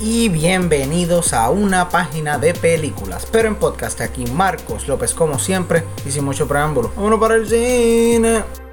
y bienvenidos a una página de películas, pero en podcast aquí Marcos López como siempre y sin mucho preámbulo. Vámonos para el cine.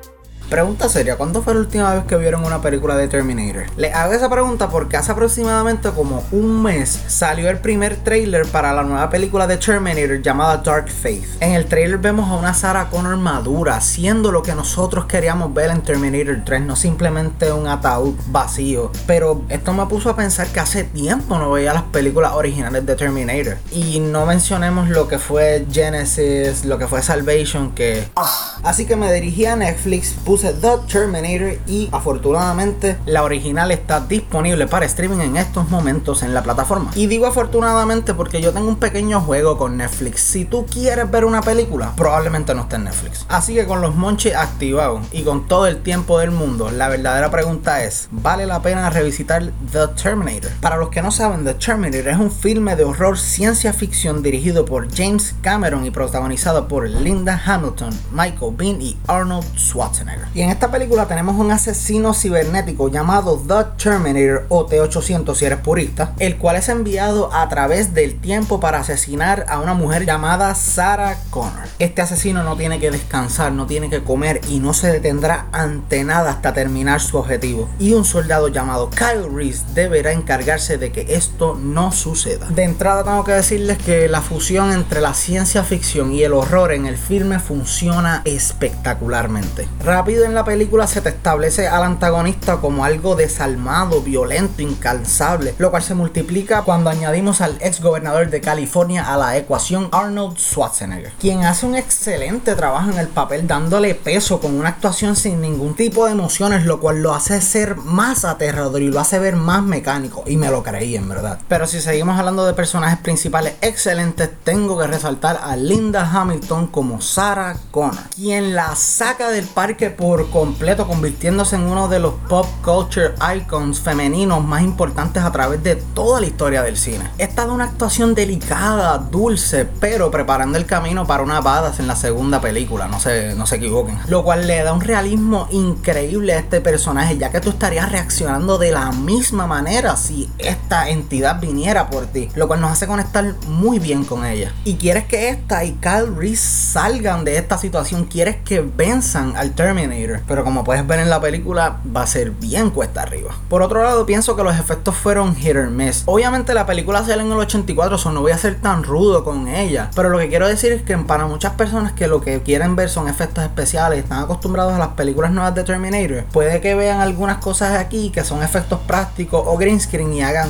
Pregunta seria, ¿cuándo fue la última vez que vieron una película de Terminator? Le hago esa pregunta porque hace aproximadamente como un mes salió el primer trailer para la nueva película de Terminator llamada Dark Faith. En el trailer vemos a una Sarah Connor madura, siendo lo que nosotros queríamos ver en Terminator 3, no simplemente un ataúd vacío. Pero esto me puso a pensar que hace tiempo no veía las películas originales de Terminator. Y no mencionemos lo que fue Genesis, lo que fue Salvation, que... Ah. Así que me dirigí a Netflix, puse The Terminator y afortunadamente la original está disponible para streaming en estos momentos en la plataforma. Y digo afortunadamente porque yo tengo un pequeño juego con Netflix. Si tú quieres ver una película, probablemente no esté en Netflix. Así que con los monches activados y con todo el tiempo del mundo, la verdadera pregunta es, ¿vale la pena revisitar The Terminator? Para los que no saben, The Terminator es un filme de horror ciencia ficción dirigido por James Cameron y protagonizado por Linda Hamilton, Michael Bean y Arnold Schwarzenegger. Y en esta película tenemos un asesino cibernético llamado The Terminator o T-800 si eres purista, el cual es enviado a través del tiempo para asesinar a una mujer llamada Sarah Connor. Este asesino no tiene que descansar, no tiene que comer y no se detendrá ante nada hasta terminar su objetivo. Y un soldado llamado Kyle Reese deberá encargarse de que esto no suceda. De entrada tengo que decirles que la fusión entre la ciencia ficción y el horror en el filme funciona espectacularmente. Rápido en la película se te establece al antagonista como algo desalmado, violento, incansable, lo cual se multiplica cuando añadimos al ex gobernador de California a la ecuación Arnold Schwarzenegger, quien hace un excelente trabajo en el papel dándole peso con una actuación sin ningún tipo de emociones, lo cual lo hace ser más aterrador y lo hace ver más mecánico y me lo creí en verdad. Pero si seguimos hablando de personajes principales excelentes, tengo que resaltar a Linda Hamilton como Sarah Connor, quien la saca del parque por completo, convirtiéndose en uno de los pop culture icons femeninos más importantes a través de toda la historia del cine. Esta de una actuación delicada, dulce, pero preparando el camino para una badass en la segunda película, no se, no se equivoquen. Lo cual le da un realismo increíble a este personaje, ya que tú estarías reaccionando de la misma manera si esta entidad viniera por ti, lo cual nos hace conectar muy bien con ella. Y quieres que esta y Kyle Reese salgan de esta situación, quieres que venzan al Terminator pero como puedes ver en la película, va a ser bien cuesta arriba. Por otro lado, pienso que los efectos fueron hit or miss. Obviamente la película sale en el 84, so no voy a ser tan rudo con ella. Pero lo que quiero decir es que para muchas personas que lo que quieren ver son efectos especiales, están acostumbrados a las películas nuevas de Terminator, puede que vean algunas cosas aquí que son efectos prácticos o green screen y hagan,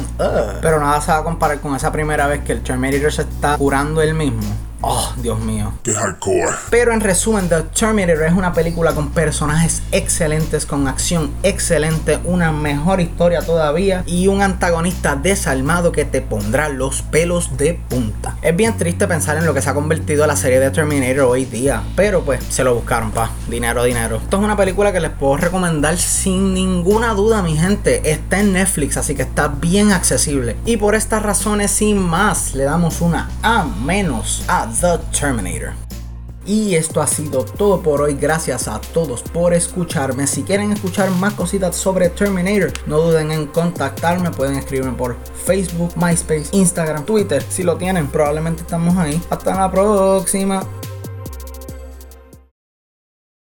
pero nada se va a comparar con esa primera vez que el Terminator se está curando él mismo. Oh, Dios mío. Qué hardcore. Pero en resumen, The Terminator es una película con personajes excelentes, con acción excelente, una mejor historia todavía y un antagonista desalmado que te pondrá los pelos de punta. Es bien triste pensar en lo que se ha convertido la serie de Terminator hoy día, pero pues se lo buscaron, pa. Dinero, dinero. Esto es una película que les puedo recomendar sin ninguna duda, mi gente. Está en Netflix, así que está bien accesible. Y por estas razones, sin más, le damos una A menos The Terminator. Y esto ha sido todo por hoy. Gracias a todos por escucharme. Si quieren escuchar más cositas sobre Terminator, no duden en contactarme. Pueden escribirme por Facebook, MySpace, Instagram, Twitter. Si lo tienen, probablemente estamos ahí. Hasta la próxima.